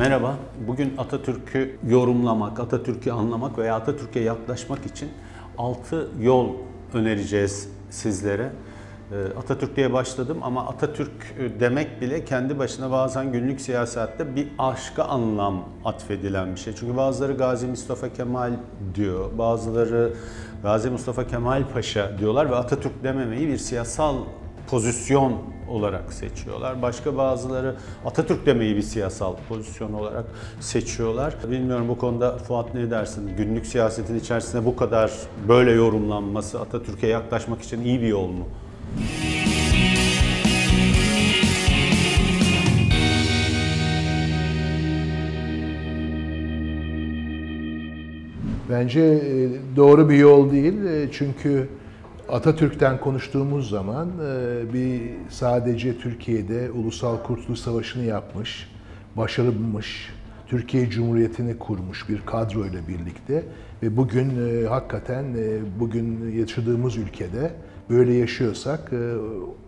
Merhaba. Bugün Atatürk'ü yorumlamak, Atatürk'ü anlamak veya Atatürk'e yaklaşmak için 6 yol önereceğiz sizlere. Ee, Atatürk diye başladım ama Atatürk demek bile kendi başına bazen günlük siyasette bir aşka anlam atfedilen bir şey. Çünkü bazıları Gazi Mustafa Kemal diyor, bazıları Gazi Mustafa Kemal Paşa diyorlar ve Atatürk dememeyi bir siyasal pozisyon olarak seçiyorlar. Başka bazıları Atatürk demeyi bir siyasal pozisyon olarak seçiyorlar. Bilmiyorum bu konuda Fuat ne dersin? Günlük siyasetin içerisinde bu kadar böyle yorumlanması Atatürk'e yaklaşmak için iyi bir yol mu? Bence e, doğru bir yol değil E, çünkü Atatürk'ten konuştuğumuz zaman e, bir sadece Türkiye'de Ulusal Kurtuluş Savaşı'nı yapmış, başarılmış, Türkiye Cumhuriyeti'ni kurmuş bir kadro ile birlikte ve bugün e, hakikaten bugün yaşadığımız ülkede böyle yaşıyorsak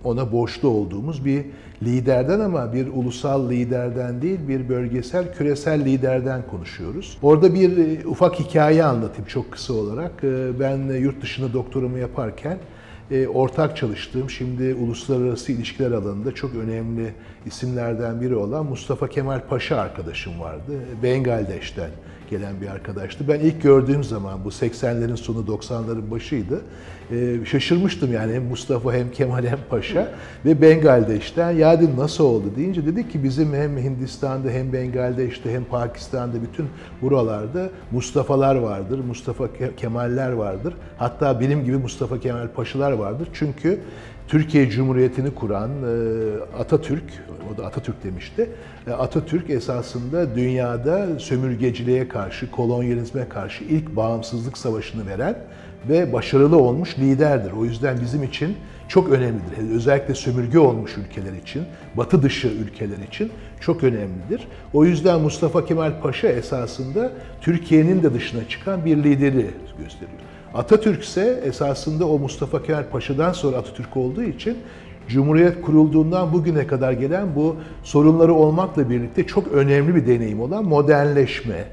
ona borçlu olduğumuz bir liderden ama bir ulusal liderden değil bir bölgesel küresel liderden konuşuyoruz. Orada bir ufak hikaye anlatayım çok kısa olarak. Ben yurt dışında doktoramı yaparken ortak çalıştığım şimdi uluslararası ilişkiler alanında çok önemli isimlerden biri olan Mustafa Kemal Paşa arkadaşım vardı. Bengaldeş'ten gelen bir arkadaştı. Ben ilk gördüğüm zaman bu 80'lerin sonu 90'ların başıydı. Ee, şaşırmıştım yani hem Mustafa hem Kemal hem Paşa ve Bengaldeş'ten ya dedim nasıl oldu deyince dedik ki bizim hem Hindistan'da hem Bengaldeş'te hem Pakistan'da bütün buralarda Mustafa'lar vardır, Mustafa Kemal'ler vardır. Hatta benim gibi Mustafa Kemal Paşalar vardır. Çünkü Türkiye Cumhuriyeti'ni kuran e, Atatürk, o da Atatürk demişti. E, Atatürk esasında dünyada sömürgeciliğe karşı, kolonyalizme karşı ilk bağımsızlık savaşını veren ve başarılı olmuş liderdir. O yüzden bizim için çok önemlidir. Özellikle sömürge olmuş ülkeler için, batı dışı ülkeler için çok önemlidir. O yüzden Mustafa Kemal Paşa esasında Türkiye'nin de dışına çıkan bir lideri gösteriyor. Atatürk ise esasında o Mustafa Kemal Paşa'dan sonra Atatürk olduğu için Cumhuriyet kurulduğundan bugüne kadar gelen bu sorunları olmakla birlikte çok önemli bir deneyim olan modernleşmeyi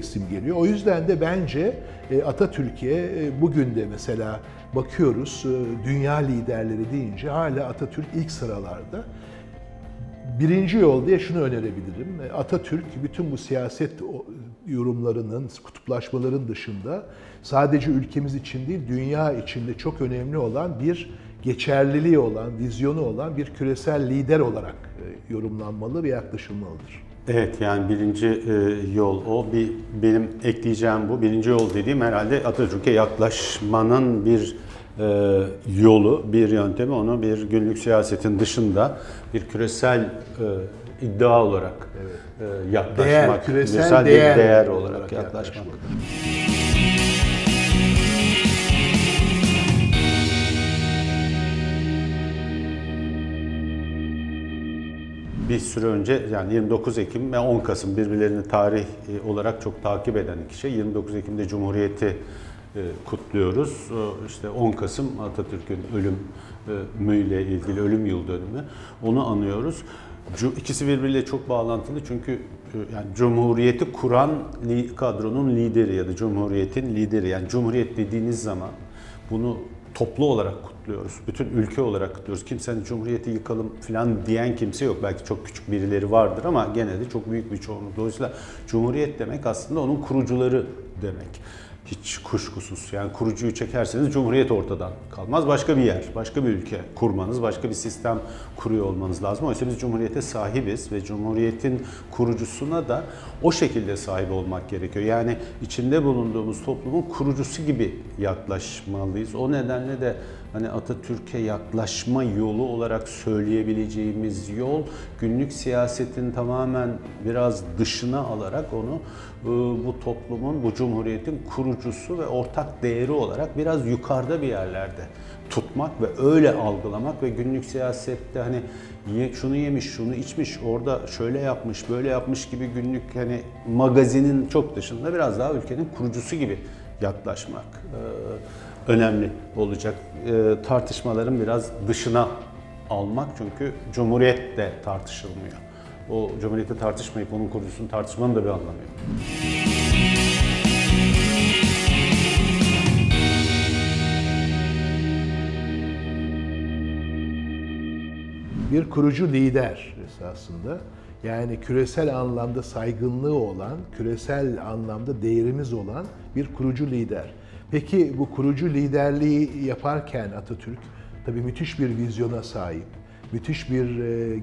isim geliyor. O yüzden de bence e, Atatürk'e e, bugün de mesela bakıyoruz e, dünya liderleri deyince hala Atatürk ilk sıralarda. Birinci yol diye şunu önerebilirim. Atatürk bütün bu siyaset yorumlarının, kutuplaşmaların dışında sadece ülkemiz için değil, dünya içinde çok önemli olan bir geçerliliği olan, vizyonu olan bir küresel lider olarak e, yorumlanmalı ve yaklaşılmalıdır. Evet yani birinci e, yol o. Bir benim ekleyeceğim bu. Birinci yol dediğim herhalde Atatürk'e yaklaşmanın bir e, yolu, bir yöntemi. Onu bir günlük siyasetin dışında bir küresel iddia olarak evet. yaklaşmak, değer, küresel, küresel değer, değer olarak, olarak yaklaşmak. yaklaşmak. Bir süre önce yani 29 Ekim ve 10 Kasım birbirlerini tarih e, olarak çok takip eden iki şey. 29 Ekim'de Cumhuriyeti e, kutluyoruz. İşte 10 Kasım Atatürk'ün ölümüyle ilgili ölüm yıl dönümü. Onu anıyoruz. İkisi birbiriyle çok bağlantılı çünkü e, yani Cumhuriyeti kuran kadronun lideri ya da Cumhuriyet'in lideri. Yani Cumhuriyet dediğiniz zaman bunu toplu olarak kutluyoruz. Bütün ülke olarak kutluyoruz. Kimsenin Cumhuriyeti yıkalım falan diyen kimse yok. Belki çok küçük birileri vardır ama gene çok büyük bir çoğunluk. Dolayısıyla Cumhuriyet demek aslında onun kurucuları demek. Hiç kuşkusuz. Yani kurucuyu çekerseniz Cumhuriyet ortadan kalmaz. Başka bir yer, başka bir ülke kurmanız, başka bir sistem kuruyor olmanız lazım. Oysa biz Cumhuriyete sahibiz ve Cumhuriyet'in kurucusuna da o şekilde sahip olmak gerekiyor. Yani içinde bulunduğumuz toplumun kurucusu gibi yaklaşmalıyız. O nedenle de hani Atatürk'e yaklaşma yolu olarak söyleyebileceğimiz yol günlük siyasetin tamamen biraz dışına alarak onu e, bu toplumun, bu cumhuriyetin kurucusu ve ortak değeri olarak biraz yukarıda bir yerlerde tutmak ve öyle algılamak ve günlük siyasette hani şunu yemiş, şunu içmiş, orada şöyle yapmış, böyle yapmış gibi günlük hani magazinin çok dışında biraz daha ülkenin kurucusu gibi yaklaşmak. Ee, önemli olacak. E, tartışmaların biraz dışına almak çünkü Cumhuriyet de tartışılmıyor. o Cumhuriyeti tartışmayıp onun kurucusunu tartışmanın da bir anlamı yok. bir kurucu lider esasında. Yani küresel anlamda saygınlığı olan, küresel anlamda değerimiz olan bir kurucu lider. Peki bu kurucu liderliği yaparken Atatürk tabii müthiş bir vizyona sahip, müthiş bir e,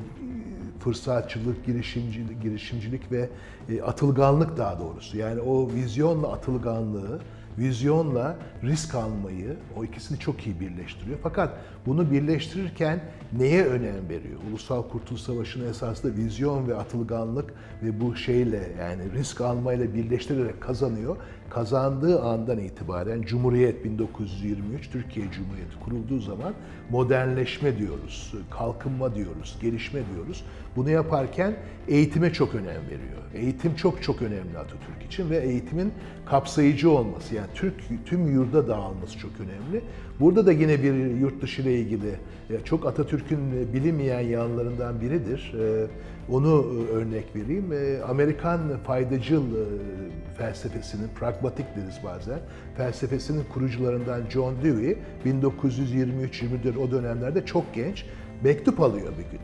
fırsatçılık, girişimcilik, girişimcilik ve e, atılganlık daha doğrusu. Yani o vizyonla atılganlığı vizyonla risk almayı, o ikisini çok iyi birleştiriyor. Fakat bunu birleştirirken neye önem veriyor? Ulusal Kurtuluş Savaşı'nın esasında vizyon ve atılganlık ve bu şeyle yani risk almayla birleştirerek kazanıyor. Kazandığı andan itibaren Cumhuriyet 1923, Türkiye Cumhuriyeti kurulduğu zaman modernleşme diyoruz, kalkınma diyoruz, gelişme diyoruz. Bunu yaparken eğitime çok önem veriyor. Eğitim çok çok önemli Atatürk için ve eğitimin kapsayıcı olması yani Türk tüm yurda dağılması çok önemli. Burada da yine bir yurt dışı ile ilgili çok Atatürk'ün bilinmeyen yanlarından biridir. E, onu e, örnek vereyim. Amerikan faydacıl felsefesinin, pragmatik deriz bazen, felsefesinin kurucularından John Dewey 1923-24 o dönemlerde çok genç mektup alıyor bir gün.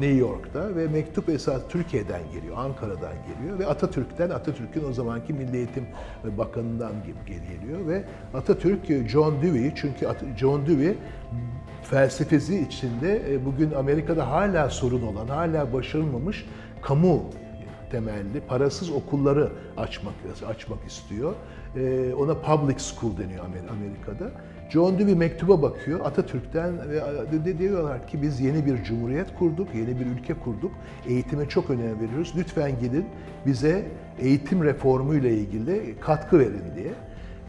New York'ta ve mektup esas Türkiye'den geliyor, Ankara'dan geliyor ve Atatürk'ten, Atatürk'ün o zamanki Milli Eğitim Bakanı'ndan geliyor ve Atatürk John Dewey çünkü John Dewey felsefesi içinde e, bugün Amerika'da hala sorun olan, hala başarılmamış kamu temelli parasız okulları açmak açmak istiyor. E, ona public school deniyor Amerika'da. John Dewey mektuba bakıyor Atatürk'ten ve diyorlar ki biz yeni bir cumhuriyet kurduk, yeni bir ülke kurduk. Eğitime çok önem veriyoruz. Lütfen gidin bize eğitim reformu ile ilgili katkı verin diye.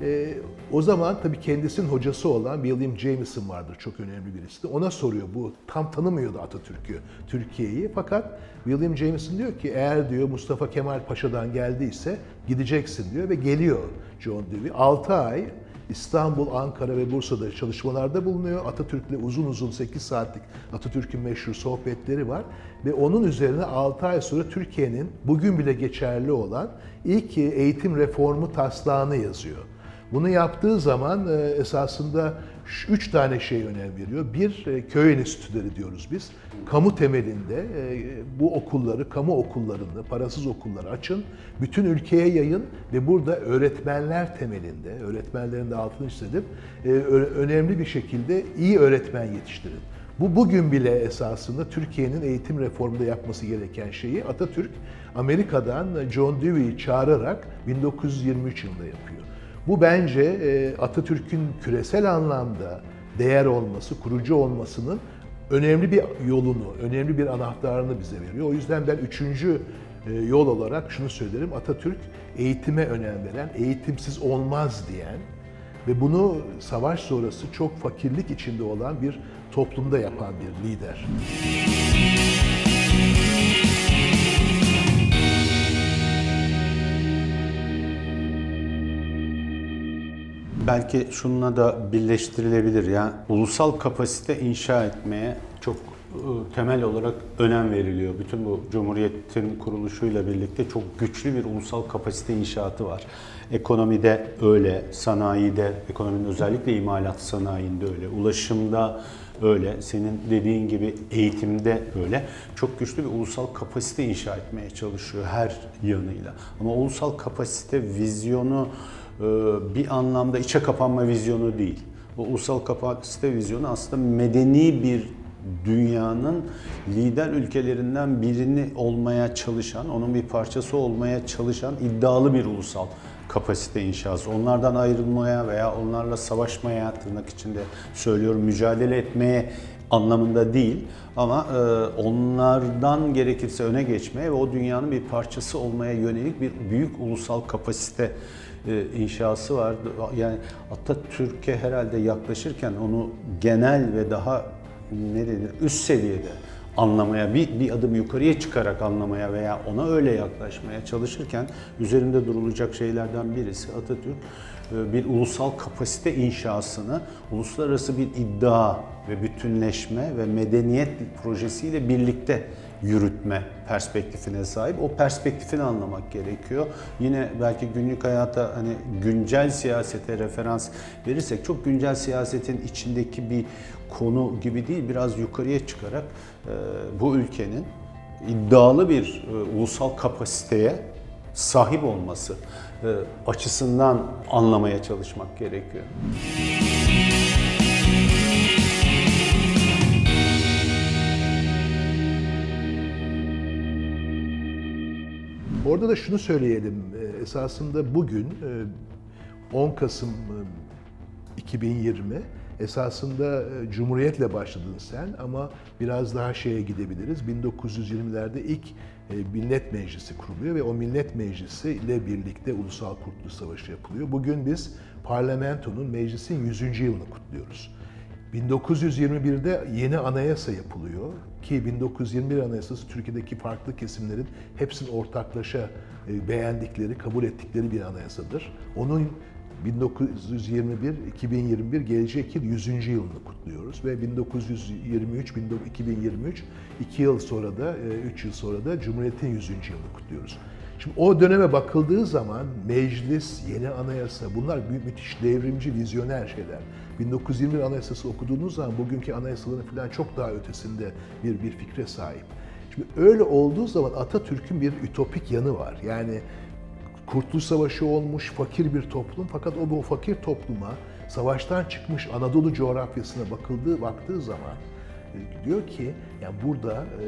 E, o zaman tabii kendisinin hocası olan William Jameson vardır, çok önemli birisi. Ona soruyor, bu tam tanımıyordu Atatürk'ü, Türkiye'yi. Fakat William Jameson diyor ki eğer diyor Mustafa Kemal Paşa'dan geldiyse gideceksin diyor ve geliyor John Dewey. 6 ay İstanbul, Ankara ve Bursa'da çalışmalarda bulunuyor. Atatürk'le uzun uzun 8 saatlik Atatürk'ün meşhur sohbetleri var. Ve onun üzerine 6 ay sonra Türkiye'nin bugün bile geçerli olan ilk eğitim reformu taslağını yazıyor. Bunu yaptığı zaman e, esasında üç tane şey önem veriyor. Bir, e, köy enstitüleri diyoruz biz. Kamu temelinde e, bu okulları, kamu okullarında, parasız okulları açın. Bütün ülkeye yayın ve burada öğretmenler temelinde, öğretmenlerin de altını çizelim, önemli bir şekilde iyi öğretmen yetiştirin. Bu bugün bile esasında Türkiye'nin eğitim reformunda yapması gereken şeyi Atatürk Amerika'dan John Dewey'i çağırarak 1923 yılında yapıyor. Bu bence e, Atatürk'ün küresel anlamda değer olması, kurucu olmasının önemli bir yolunu, önemli bir anahtarını bize veriyor. O yüzden ben üçüncü e, yol olarak şunu söylerim. Atatürk eğitime önem veren, eğitimsiz olmaz diyen ve bunu savaş sonrası çok fakirlik içinde olan bir toplumda yapan bir lider. Belki şununla da birleştirilebilir. Yani ulusal kapasite inşa etmeye çok e, temel olarak önem veriliyor. Bütün bu Cumhuriyet'in kuruluşuyla birlikte çok güçlü bir ulusal kapasite inşaatı var. Ekonomide öyle, sanayide, ekonominin özellikle imalat sanayinde öyle, ulaşımda öyle, senin dediğin gibi eğitimde öyle. Çok güçlü bir ulusal kapasite inşa etmeye çalışıyor her yanıyla. Ama ulusal kapasite vizyonu bir anlamda içe kapanma vizyonu değil. Bu ulusal kapasite vizyonu aslında medeni bir dünyanın lider ülkelerinden birini olmaya çalışan, onun bir parçası olmaya çalışan iddialı bir ulusal kapasite inşası. Onlardan ayrılmaya veya onlarla savaşmaya tırnak içinde söylüyorum mücadele etmeye anlamında değil ama e, onlardan gerekirse öne geçmeye ve o dünyanın bir parçası olmaya yönelik bir büyük ulusal kapasite inşası var. Yani Atatürk'e herhalde yaklaşırken onu genel ve daha ne denir üst seviyede anlamaya, bir, bir adım yukarıya çıkarak anlamaya veya ona öyle yaklaşmaya çalışırken üzerinde durulacak şeylerden birisi Atatürk e, bir ulusal kapasite inşasını uluslararası bir iddia ve bütünleşme ve medeniyet projesiyle birlikte yürütme perspektifine sahip. O perspektifini anlamak gerekiyor. Yine belki günlük hayata hani güncel siyasete referans verirsek çok güncel siyasetin içindeki bir konu gibi değil biraz yukarıya çıkarak e, bu ülkenin iddialı bir e, ulusal kapasiteye sahip olması e, açısından anlamaya çalışmak gerekiyor. Orada da şunu söyleyelim. e, Esasında bugün e, 10 Kasım e, 2020 esasında e, Cumhuriyet'le başladın sen ama biraz daha şeye gidebiliriz. 1920'lerde ilk Millet Meclisi kuruluyor ve o Millet Meclisi ile birlikte Ulusal Kurtuluş Savaşı yapılıyor. Bugün biz parlamentonun meclisin 100. yılını kutluyoruz. 1921'de yeni anayasa yapılıyor ki 1921 anayasası Türkiye'deki farklı kesimlerin hepsinin ortaklaşa e, beğendikleri, kabul ettikleri bir anayasadır. Onun 1921-2021 gelecek yıl 100. yılını kutluyoruz ve 1923 2023 2 yıl sonra da 3 yıl sonra da Cumhuriyet'in 100. yılını kutluyoruz. Şimdi o döneme bakıldığı zaman meclis, yeni anayasa bunlar büyük müthiş devrimci, vizyoner şeyler. 1921 anayasası okuduğunuz zaman bugünkü anayasaların falan çok daha ötesinde bir bir fikre sahip. Şimdi öyle olduğu zaman Atatürk'ün bir ütopik yanı var. Yani Kurtuluş Savaşı olmuş fakir bir toplum fakat o bu fakir topluma savaştan çıkmış Anadolu coğrafyasına bakıldığı baktığı zaman e, diyor ki yani burada e,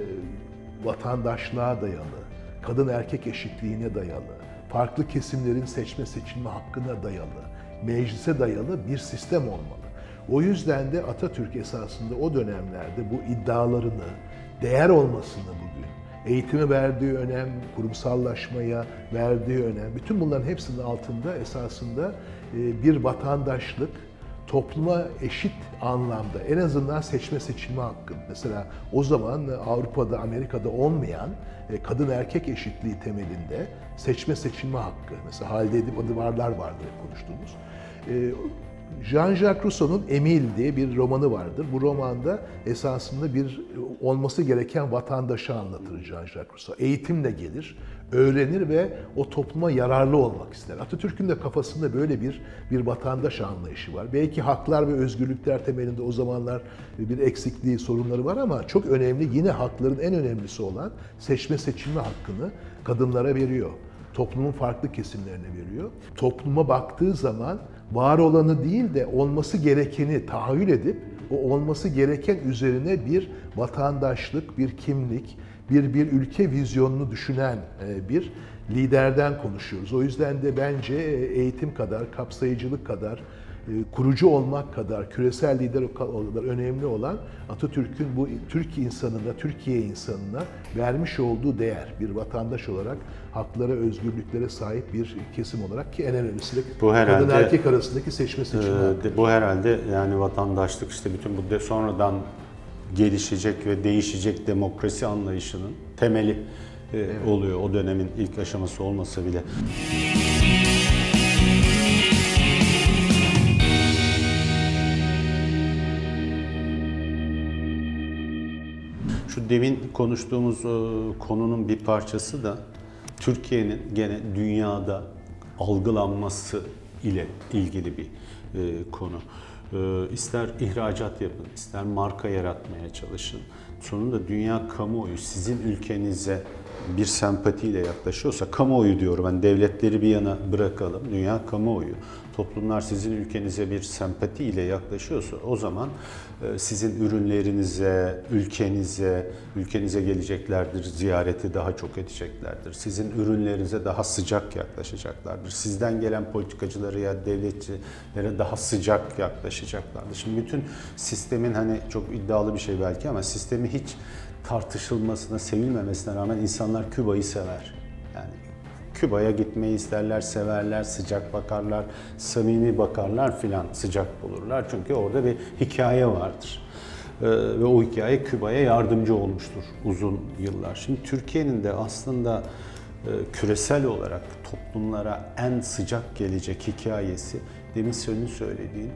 vatandaşlığa dayalı, kadın erkek eşitliğine dayalı, farklı kesimlerin seçme seçilme hakkına dayalı, meclise dayalı bir sistem olmalı. O yüzden de Atatürk esasında o dönemlerde bu iddialarını, değer olmasını bugün, eğitime verdiği önem, kurumsallaşmaya verdiği önem, bütün bunların hepsinin altında esasında e, bir vatandaşlık, topluma eşit anlamda en azından seçme seçilme hakkı. Mesela o zaman Avrupa'da, Amerika'da olmayan e, kadın erkek eşitliği temelinde seçme seçilme hakkı. Mesela Halide Edip Adıvarlar vardır hep konuştuğumuz. Jean-Jacques Rousseau'nun Emile diye bir romanı vardır. Bu romanda esasında bir olması gereken vatandaşı anlatır Jean-Jacques Rousseau. Eğitimle gelir, öğrenir ve o topluma yararlı olmak ister. Atatürk'ün de kafasında böyle bir bir vatandaş anlayışı var. Belki haklar ve özgürlükler temelinde o zamanlar bir eksikliği, sorunları var ama çok önemli yine hakların en önemlisi olan seçme seçilme hakkını kadınlara veriyor toplumun farklı kesimlerine veriyor. Topluma baktığı zaman var olanı değil de olması gerekeni tahayyül edip o olması gereken üzerine bir vatandaşlık, bir kimlik, bir bir ülke vizyonunu düşünen e, bir liderden konuşuyoruz. O yüzden de bence e, eğitim kadar, kapsayıcılık kadar, kurucu olmak kadar, küresel lider kadar önemli olan Atatürk'ün bu Türk insanına, Türkiye insanına vermiş olduğu değer bir vatandaş olarak haklara, özgürlüklere sahip bir kesim olarak ki en önemlisi de Bu herhalde, kadın erkek arasındaki seçme hakkı. Ee, bu herhalde yani vatandaşlık işte bütün bu de sonradan gelişecek ve değişecek demokrasi anlayışının temeli e, oluyor o dönemin ilk aşaması olmasa bile. Şu demin konuştuğumuz e, konunun bir parçası da Türkiye'nin gene dünyada algılanması ile ilgili bir e, konu. E, ister ihracat yapın, ister marka yaratmaya çalışın. Sonunda dünya kamuoyu sizin ülkenize bir sempatiyle yaklaşıyorsa, kamuoyu diyorum ben devletleri bir yana bırakalım, dünya kamuoyu, toplumlar sizin ülkenize bir sempatiyle yaklaşıyorsa o zaman e, sizin ürünlerinize, ülkenize, ülkenize geleceklerdir, ziyareti daha çok edeceklerdir. Sizin ürünlerinize daha sıcak yaklaşacaklardır. Sizden gelen politikacılara ya devletçilere daha sıcak yaklaşacaklardır. Şimdi bütün sistemin hani çok iddialı bir şey belki ama sistemi hiç tartışılmasına, sevilmemesine rağmen insanlar Küba'yı sever. Küba'ya gitmeyi isterler, severler, sıcak bakarlar, samimi bakarlar filan sıcak bulurlar. Çünkü orada bir hikaye vardır. Ee, ve o hikaye Küba'ya yardımcı olmuştur uzun yıllar. Şimdi Türkiye'nin de aslında e, küresel olarak toplumlara en sıcak gelecek hikayesi demin senin söylediğin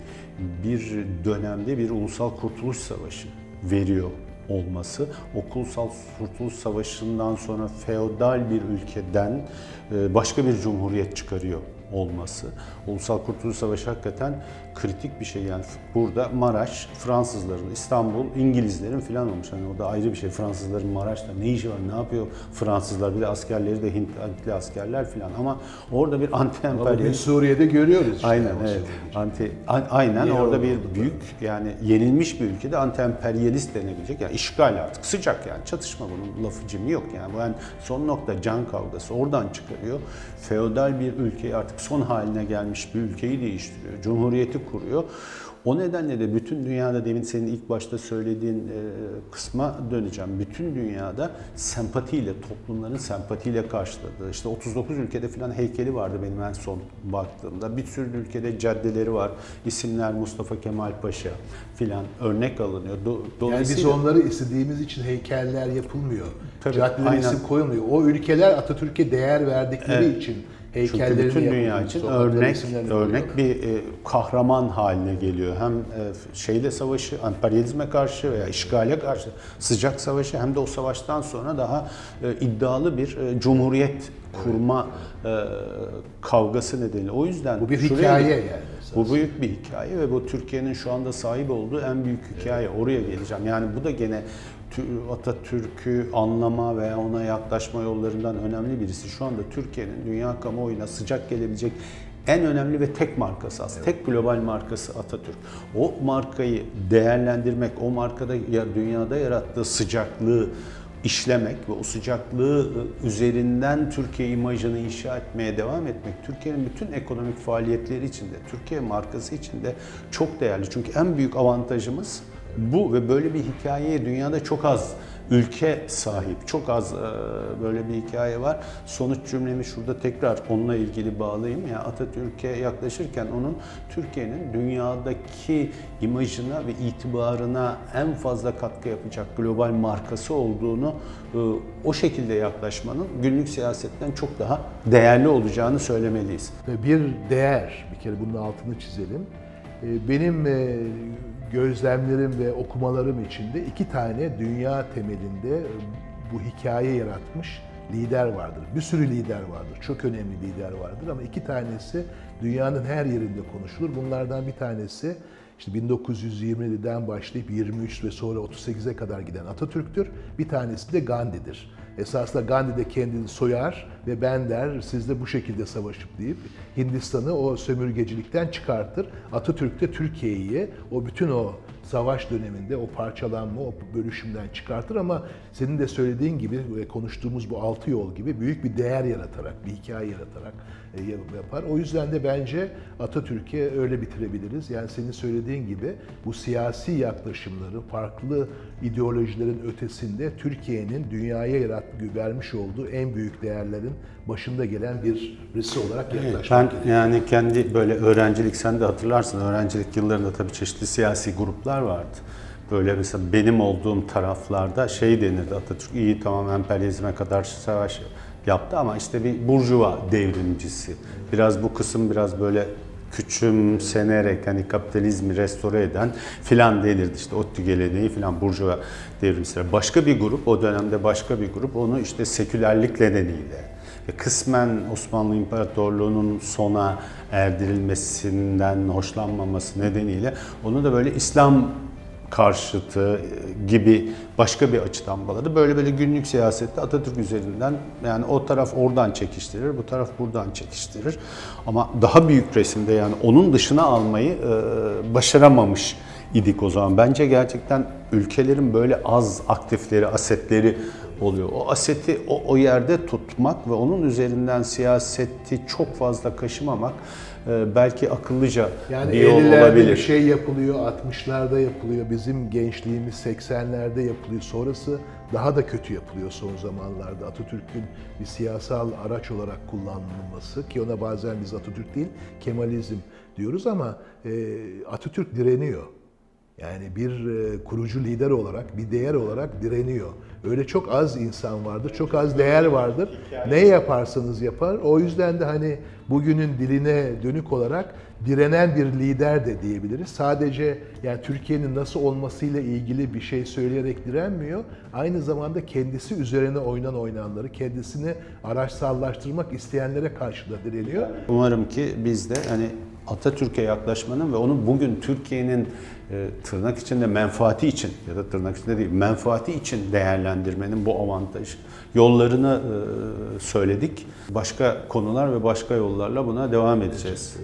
bir dönemde bir ulusal kurtuluş savaşı veriyor olması, Okulsal Kurtuluş Savaşı'ndan sonra feodal bir ülkeden e, başka bir cumhuriyet çıkarıyor olması. Ulusal Kurtuluş Savaşı hakikaten kritik bir şey yani burada Maraş Fransızların, İstanbul İngilizlerin filan olmuş. Hani o da ayrı bir şey. Fransızların Maraş'ta ne işi var, ne yapıyor Fransızlar? Bir de askerleri de Hint, Hintli askerler filan ama orada bir anti emperyalist Suriye'de görüyoruz işte. Aynen evet. Anti a- aynen Niye orada bir büyük yani yenilmiş bir ülkede anti emperyalist denebilecek yani işgal artık sıcak yani çatışma bunun lafı cimi yok yani bu yani son nokta can kavgası oradan çıkarıyor. Feodal bir ülkeyi artık son haline gelmiş bir ülkeyi değiştiriyor. Cumhuriyeti kuruyor. O nedenle de bütün dünyada demin senin ilk başta söylediğin e, kısma döneceğim. Bütün dünyada sempatiyle, toplumların sempatiyle karşıladığı, işte 39 ülkede falan heykeli vardı benim en son baktığımda. Bir sürü ülkede caddeleri var. İsimler Mustafa Kemal Paşa filan örnek alınıyor. Do- Yani biz Dolayısıyla onları istediğimiz için heykeller yapılmıyor. Tabii, Caddelere isim koyulmuyor. O ülkeler Atatürk'e değer verdikleri için Çünkü bütün dünya için örnek örnek bir e, kahraman haline geliyor. Hem e, şeyle savaşı, emperyalizme karşı veya işgale karşı sıcak savaşı hem de o savaştan sonra daha e, iddialı bir e, cumhuriyet kurma e, kavgası nedeniyle. O yüzden Bu bir şuraya- hikaye yani. bu büyük bir hikaye ve bu Türkiye'nin şu anda sahip olduğu en büyük hikaye. Oraya geleceğim. Yani bu da gene Atatürk'ü anlama veya ona yaklaşma yollarından önemli birisi. Şu anda Türkiye'nin dünya kamuoyuna sıcak gelebilecek en önemli ve tek markası aslında. Tek global markası Atatürk. O markayı değerlendirmek, o markada ya dünyada yarattığı sıcaklığı işlemek ve o sıcaklığı ıı, üzerinden Türkiye imajını inşa etmeye devam etmek Türkiye'nin bütün ekonomik faaliyetleri içinde, Türkiye markası içinde çok değerli. Çünkü en büyük avantajımız bu ve böyle bir hikayeye dünyada çok az ülke sahip. Çok az e, böyle bir hikaye var. Sonuç cümlemi şurada tekrar onunla ilgili bağlayayım. Ya Atatürk'e yaklaşırken onun Türkiye'nin dünyadaki imajına ve itibarına en fazla katkı yapacak global markası olduğunu e, o şekilde yaklaşmanın günlük siyasetten çok daha değerli olacağını söylemeliyiz. Bir değer, bir kere bunun altını çizelim. Ee, Benim e, gözlemlerim ve okumalarım içinde iki tane dünya temelinde bu hikaye yaratmış lider vardır. Bir sürü lider vardır, çok önemli lider vardır ama iki tanesi dünyanın her yerinde konuşulur. Bunlardan bir tanesi işte 1920'den başlayıp 23 ve sonra 38'e kadar giden Atatürk'tür. Bir tanesi de Gandhi'dir. Esasında Gandhi de kendini soyar ve ben der siz de bu şekilde savaşıp deyip Hindistan'ı o sömürgecilikten çıkartır. Atatürk de Türkiye'yi o bütün o savaş döneminde o parçalanma, o bölüşümden çıkartır ama senin de söylediğin gibi ve konuştuğumuz bu altı yol gibi büyük bir değer yaratarak, bir hikaye yaratarak yapar. O yüzden de bence Atatürk'e öyle bitirebiliriz. Yani senin söylediğin gibi bu siyasi yaklaşımları, farklı ideolojilerin ötesinde Türkiye'nin dünyaya yarat, vermiş olduğu en büyük değerlerin başında gelen birisi olarak yaklaşmak Ben yani kendi böyle öğrencilik sen de hatırlarsın öğrencilik yıllarında tabii çeşitli siyasi gruplar vardı. Böyle mesela benim olduğum taraflarda şey denirdi Atatürk iyi tamam emperyalizme kadar savaş yaptı ama işte bir burjuva devrimcisi. Biraz bu kısım biraz böyle küçümsenerek hani kapitalizmi restore eden filan denirdi işte ODTÜ geleneği filan burjuva devrimcileri. Başka bir grup o dönemde başka bir grup onu işte sekülerlik nedeniyle kısmen Osmanlı İmparatorluğu'nun sona erdirilmesinden hoşlanmaması nedeniyle onu da böyle İslam karşıtı gibi başka bir açıdan baladı. Böyle böyle günlük siyasette Atatürk üzerinden yani o taraf oradan çekiştirir, bu taraf buradan çekiştirir. Ama daha büyük resimde yani onun dışına almayı e, başaramamış idik o zaman. Bence gerçekten ülkelerin böyle az aktifleri, asetleri oluyor. O aseti o, o yerde tutmak ve onun üzerinden siyaseti çok fazla kaşımamak e, belki akıllıca Yani bir yol 50'lerde olabilir. bir şey yapılıyor, 60'larda yapılıyor, bizim gençliğimiz 80'lerde yapılıyor. Sonrası daha da kötü yapılıyor son zamanlarda. Atatürk'ün bir siyasal araç olarak kullanılması ki ona bazen biz Atatürk değil Kemalizm diyoruz ama e, Atatürk direniyor. Yani bir e, kurucu lider olarak, bir değer olarak direniyor. Öyle çok az insan vardır, çok az değer vardır. Ne yaparsanız yapar. O yüzden de hani bugünün diline dönük olarak direnen bir lider de diyebiliriz. Sadece yani Türkiye'nin nasıl olmasıyla ilgili bir şey söyleyerek direnmiyor. Aynı zamanda kendisi üzerine oynan oynanları, kendisini araçsallaştırmak isteyenlere karşı da direniyor. Umarım ki biz de hani Atatürk'e yaklaşmanın ve onun bugün Türkiye'nin e, tırnak içinde menfaati için ya da tırnak içinde değil menfaati için değerlendirmenin bu avantaj yollarını e, söyledik. Başka konular ve başka yollarla buna devam edeceğiz.